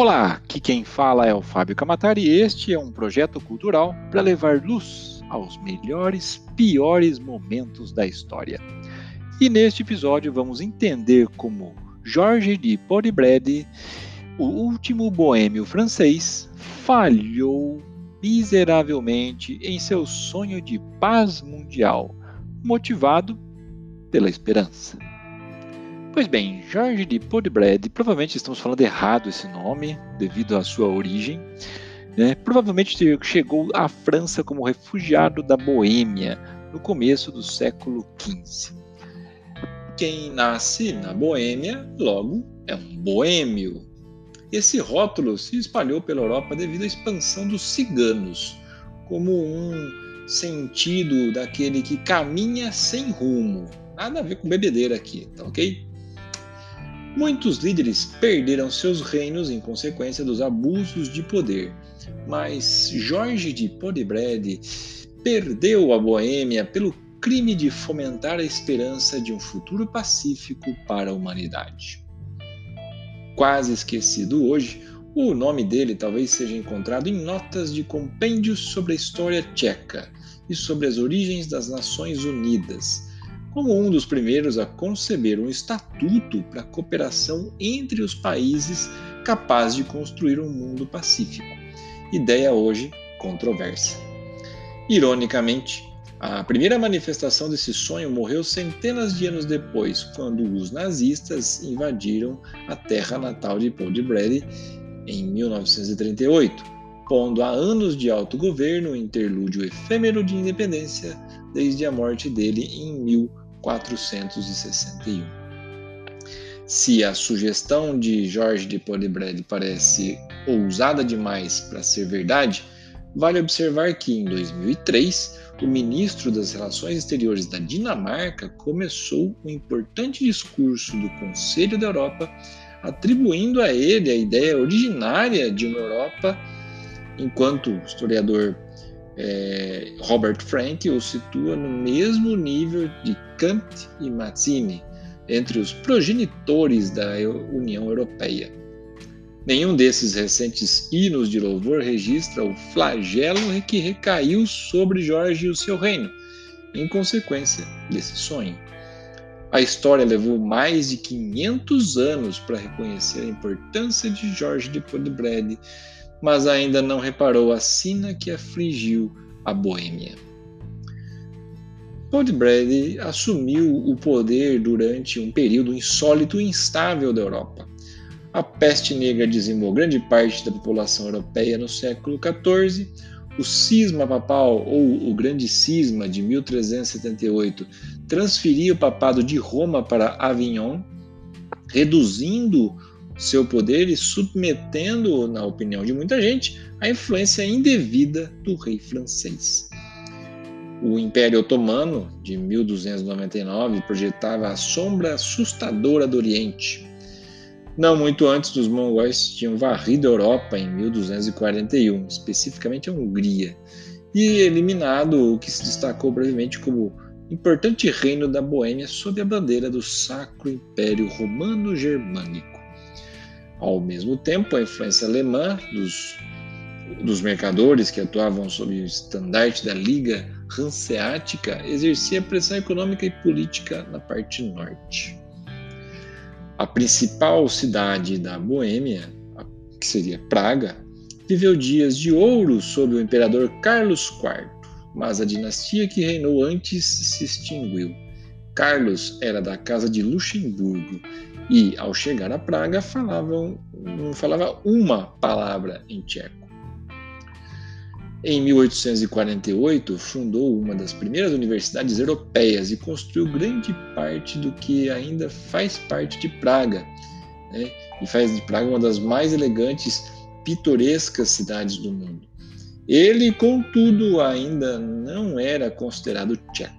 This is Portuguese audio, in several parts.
Olá, aqui quem fala é o Fábio Camatari e este é um projeto cultural para levar luz aos melhores, piores momentos da história. E neste episódio vamos entender como Jorge de Podbrede, o último boêmio francês, falhou miseravelmente em seu sonho de paz mundial, motivado pela esperança. Pois bem, Jorge de Podbrede, provavelmente estamos falando errado esse nome, devido à sua origem. Né? Provavelmente chegou à França como refugiado da Boêmia no começo do século XV. Quem nasce na Boêmia, logo, é um boêmio. Esse rótulo se espalhou pela Europa devido à expansão dos ciganos, como um sentido daquele que caminha sem rumo. Nada a ver com bebedeira aqui, tá ok? Muitos líderes perderam seus reinos em consequência dos abusos de poder, mas Jorge de Podbrede perdeu a Boêmia pelo crime de fomentar a esperança de um futuro pacífico para a humanidade. Quase esquecido hoje, o nome dele talvez seja encontrado em notas de compêndios sobre a história tcheca e sobre as origens das Nações Unidas, como um dos primeiros a conceber um estatuto para a cooperação entre os países capaz de construir um mundo pacífico. Ideia hoje controversa. Ironicamente, a primeira manifestação desse sonho morreu centenas de anos depois, quando os nazistas invadiram a terra natal de Paul de Brady em 1938, pondo a anos de autogoverno um interlúdio efêmero de independência desde a morte dele em 1938. 461. Se a sugestão de Jorge de Podebred parece ousada demais para ser verdade, vale observar que em 2003 o ministro das Relações Exteriores da Dinamarca começou um importante discurso do Conselho da Europa, atribuindo a ele a ideia originária de uma Europa, enquanto historiador é, Robert Frank o situa no mesmo nível de Kant e Mazzini, entre os progenitores da União Europeia. Nenhum desses recentes hinos de louvor registra o flagelo que recaiu sobre Jorge e o seu reino, em consequência desse sonho. A história levou mais de 500 anos para reconhecer a importância de Jorge de Podbrede mas ainda não reparou a sina que afligiu a Boêmia. Podbrady assumiu o poder durante um período insólito e instável da Europa. A peste negra dizimou grande parte da população europeia no século XIV. O cisma papal, ou o Grande Cisma de 1378, transferia o papado de Roma para Avignon, reduzindo seu poder e submetendo, na opinião de muita gente, a influência indevida do rei francês. O Império Otomano, de 1299, projetava a sombra assustadora do Oriente. Não muito antes dos mongóis tinham varrido a Europa em 1241, especificamente a Hungria, e eliminado o que se destacou brevemente como importante reino da Boêmia sob a bandeira do Sacro Império Romano-Germânico. Ao mesmo tempo, a influência alemã dos, dos mercadores que atuavam sob o estandarte da Liga Hanseática exercia pressão econômica e política na parte norte. A principal cidade da Boêmia, que seria Praga, viveu dias de ouro sob o imperador Carlos IV, mas a dinastia que reinou antes se extinguiu. Carlos era da casa de Luxemburgo e, ao chegar a Praga, falavam, falava uma palavra em tcheco. Em 1848, fundou uma das primeiras universidades europeias e construiu grande parte do que ainda faz parte de Praga, né? e faz de Praga uma das mais elegantes, pitorescas cidades do mundo. Ele, contudo, ainda não era considerado tcheco.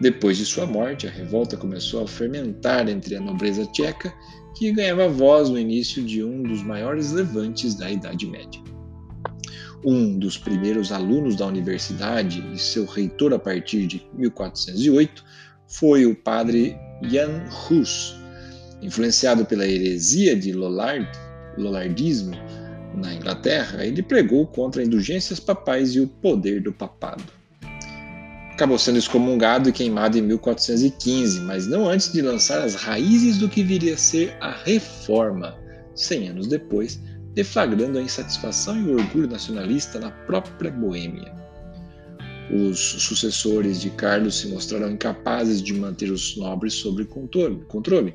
Depois de sua morte, a revolta começou a fermentar entre a nobreza tcheca, que ganhava voz no início de um dos maiores levantes da Idade Média. Um dos primeiros alunos da universidade e seu reitor a partir de 1408 foi o padre Jan Hus. Influenciado pela heresia de Lollard, lollardismo na Inglaterra, ele pregou contra indulgências papais e o poder do papado. Acabou sendo excomungado e queimado em 1415, mas não antes de lançar as raízes do que viria a ser a Reforma, cem anos depois, deflagrando a insatisfação e o orgulho nacionalista na própria Boêmia. Os sucessores de Carlos se mostraram incapazes de manter os nobres sob controle.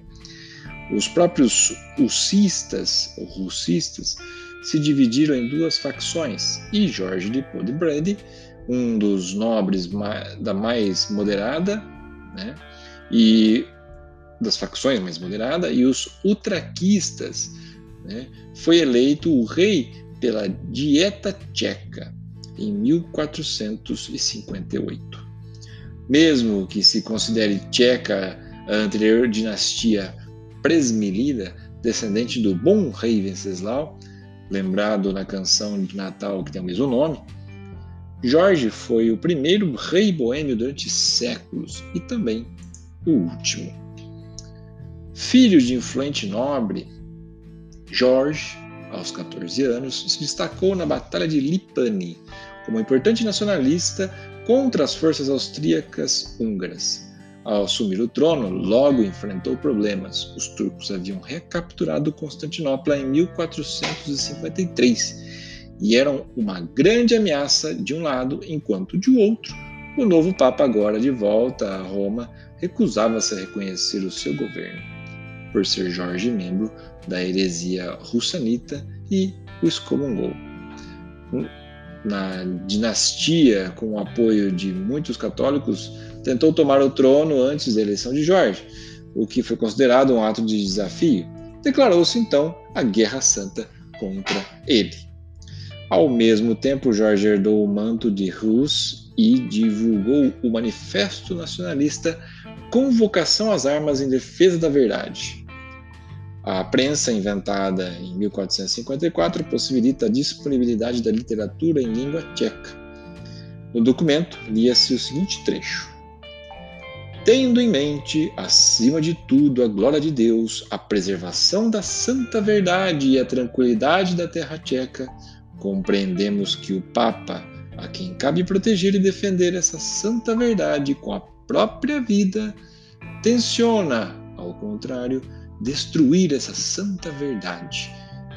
Os próprios hussistas, ou russistas, se dividiram em duas facções e Jorge de Podbrady, um dos nobres da mais moderada, né, e das facções mais moderada, e os utraquistas, né, foi eleito o rei pela Dieta Tcheca em 1458. Mesmo que se considere tcheca a anterior dinastia Presmilida, descendente do bom rei Venceslau, lembrado na canção de Natal que tem o mesmo nome, Jorge foi o primeiro rei boêmio durante séculos e também o último. Filho de influente nobre, Jorge, aos 14 anos, se destacou na Batalha de Lipani como importante nacionalista contra as forças austríacas húngaras. Ao assumir o trono, logo enfrentou problemas. Os turcos haviam recapturado Constantinopla em 1453 e eram uma grande ameaça de um lado, enquanto de outro, o novo Papa, agora de volta a Roma, recusava-se a reconhecer o seu governo, por ser Jorge membro da heresia russanita e o excomungou. Na dinastia, com o apoio de muitos católicos, tentou tomar o trono antes da eleição de Jorge, o que foi considerado um ato de desafio. Declarou-se então a Guerra Santa contra ele. Ao mesmo tempo, Jorge herdou o manto de Rus e divulgou o Manifesto Nacionalista Convocação às Armas em Defesa da Verdade. A prensa, inventada em 1454, possibilita a disponibilidade da literatura em língua tcheca. No documento, lia-se o seguinte trecho: tendo em mente, acima de tudo, a glória de Deus, a preservação da santa verdade e a tranquilidade da terra tcheca, compreendemos que o Papa, a quem cabe proteger e defender essa santa verdade com a própria vida, tenciona, ao contrário, destruir essa santa verdade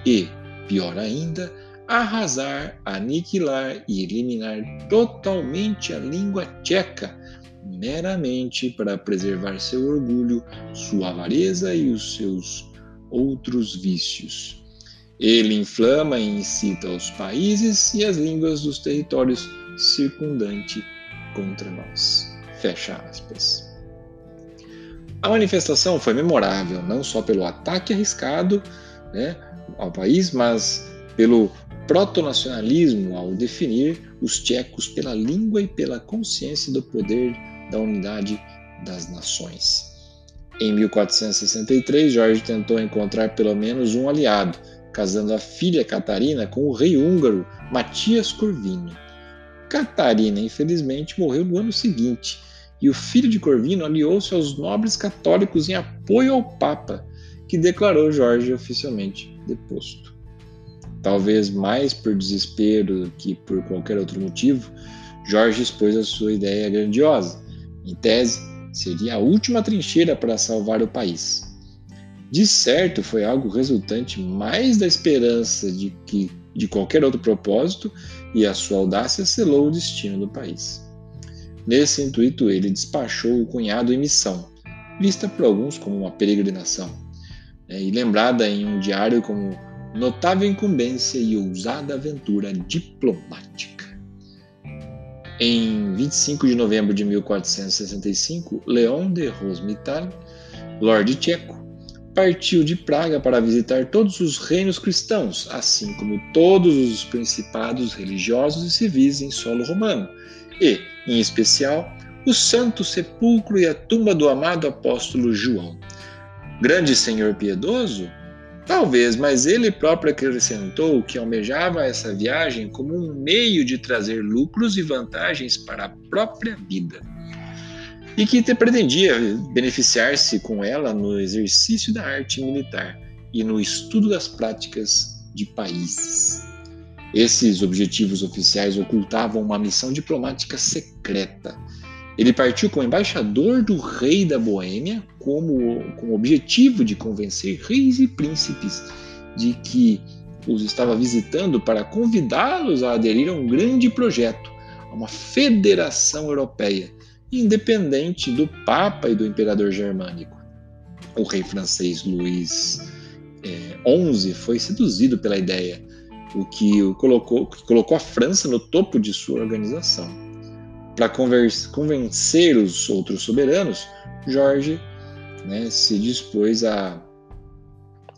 e, pior ainda, arrasar, aniquilar e eliminar totalmente a língua tcheca meramente para preservar seu orgulho, sua avareza e os seus outros vícios. Ele inflama e incita os países e as línguas dos territórios circundantes contra nós. Fecha aspas. A manifestação foi memorável não só pelo ataque arriscado né, ao país, mas pelo protonacionalismo ao definir os tchecos pela língua e pela consciência do poder da unidade das nações. Em 1463, Jorge tentou encontrar pelo menos um aliado, casando a filha Catarina com o rei húngaro Matias Corvino. Catarina, infelizmente, morreu no ano seguinte, e o filho de Corvino aliou-se aos nobres católicos em apoio ao Papa, que declarou Jorge oficialmente deposto. Talvez mais por desespero que por qualquer outro motivo, Jorge expôs a sua ideia grandiosa, em tese, seria a última trincheira para salvar o país. De certo, foi algo resultante mais da esperança de que de qualquer outro propósito, e a sua audácia selou o destino do país. Nesse intuito, ele despachou o cunhado em missão, vista por alguns como uma peregrinação, né, e lembrada em um diário como notável incumbência e ousada aventura diplomática. Em 25 de novembro de 1465, Leon de Rosmital, Lorde Tcheco, partiu de Praga para visitar todos os reinos cristãos, assim como todos os principados religiosos e civis em solo romano, e, em especial, o Santo Sepulcro e a tumba do amado apóstolo João. Grande Senhor piedoso, Talvez, mas ele próprio acrescentou que almejava essa viagem como um meio de trazer lucros e vantagens para a própria vida. E que pretendia beneficiar-se com ela no exercício da arte militar, e no estudo das práticas de países. Esses objetivos oficiais ocultavam uma missão diplomática secreta. Ele partiu como embaixador do rei da Boêmia, como, com o objetivo de convencer reis e príncipes de que os estava visitando para convidá-los a aderir a um grande projeto, a uma federação europeia, independente do Papa e do Imperador Germânico. O rei francês Luís XI é, foi seduzido pela ideia, o que o colocou, que colocou a França no topo de sua organização. Para convencer os outros soberanos, Jorge né, se dispôs a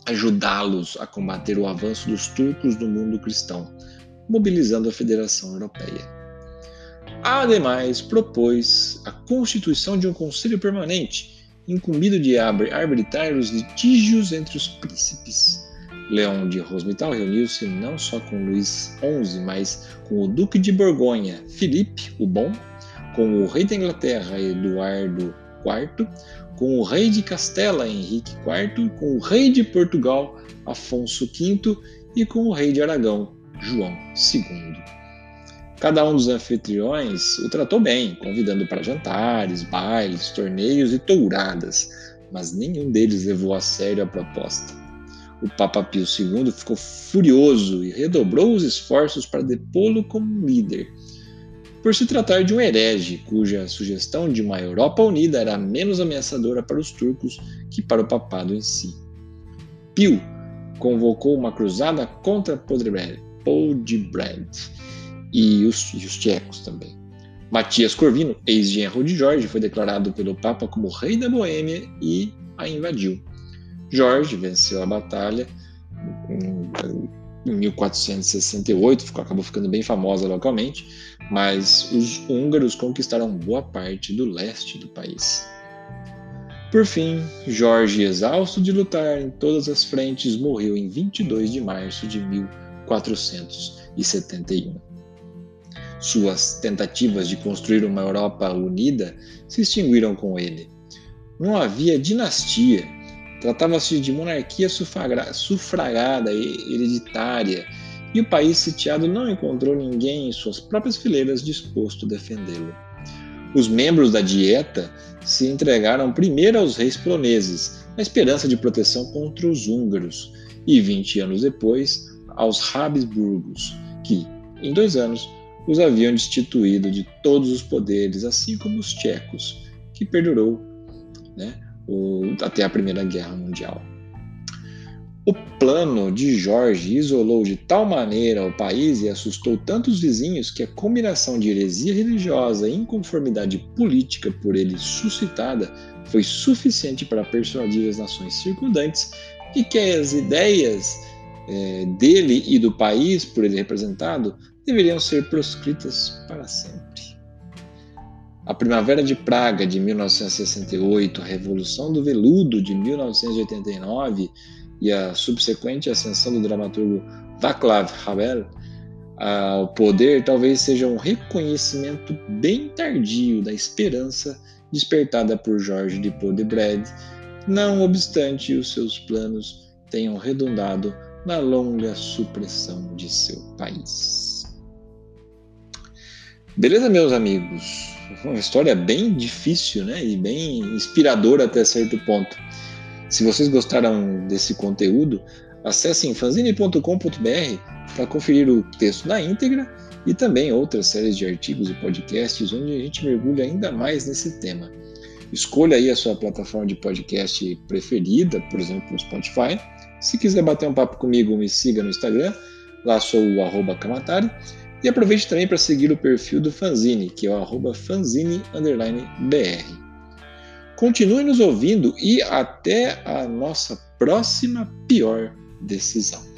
ajudá-los a combater o avanço dos turcos no mundo cristão, mobilizando a Federação Europeia. Ademais, propôs a constituição de um conselho permanente, incumbido de arbitrar os litígios entre os príncipes. Leão de Rosmital reuniu-se não só com Luís XI, mas com o Duque de Borgonha, Filipe o Bom, com o rei da Inglaterra, Eduardo IV, com o rei de Castela, Henrique IV, com o rei de Portugal, Afonso V, e com o rei de Aragão, João II. Cada um dos anfitriões o tratou bem, convidando para jantares, bailes, torneios e touradas, mas nenhum deles levou a sério a proposta. O Papa Pio II ficou furioso e redobrou os esforços para depô-lo como líder por se tratar de um herege cuja sugestão de uma Europa unida era menos ameaçadora para os turcos que para o papado em si. Pio convocou uma cruzada contra Podbrand e os, e os tchecos também. Matias Corvino, ex-genro de Jorge, foi declarado pelo Papa como rei da Boêmia e a invadiu. Jorge venceu a batalha em 1468, acabou ficando bem famosa localmente, mas os húngaros conquistaram boa parte do leste do país. Por fim, Jorge, exausto de lutar em todas as frentes, morreu em 22 de março de 1471. Suas tentativas de construir uma Europa unida se extinguiram com ele. Não havia dinastia Tratava-se de monarquia sufragada e hereditária, e o país sitiado não encontrou ninguém em suas próprias fileiras disposto a defendê-lo. Os membros da Dieta se entregaram primeiro aos reis poloneses, na esperança de proteção contra os húngaros, e 20 anos depois aos Habsburgos, que, em dois anos, os haviam destituído de todos os poderes, assim como os tchecos, que perdurou né, o, até a Primeira Guerra Mundial. O plano de Jorge isolou de tal maneira o país e assustou tantos vizinhos que a combinação de heresia religiosa e inconformidade política por ele suscitada foi suficiente para persuadir as nações circundantes de que as ideias é, dele e do país por ele representado deveriam ser proscritas para sempre. A Primavera de Praga de 1968, a Revolução do Veludo de 1989 e a subsequente ascensão do dramaturgo Václav Havel ao poder talvez seja um reconhecimento bem tardio da esperança despertada por Jorge de Podebred, não obstante os seus planos tenham redundado na longa supressão de seu país. Beleza, meus amigos? uma história bem difícil, né? E bem inspiradora até certo ponto. Se vocês gostaram desse conteúdo, acessem fanzine.com.br para conferir o texto na íntegra e também outras séries de artigos e podcasts onde a gente mergulha ainda mais nesse tema. Escolha aí a sua plataforma de podcast preferida, por exemplo, o Spotify. Se quiser bater um papo comigo, me siga no Instagram, lá sou o arroba Kamatari. E aproveite também para seguir o perfil do Fanzine, que é o arroba fanzine_br. Continue nos ouvindo e até a nossa próxima pior decisão.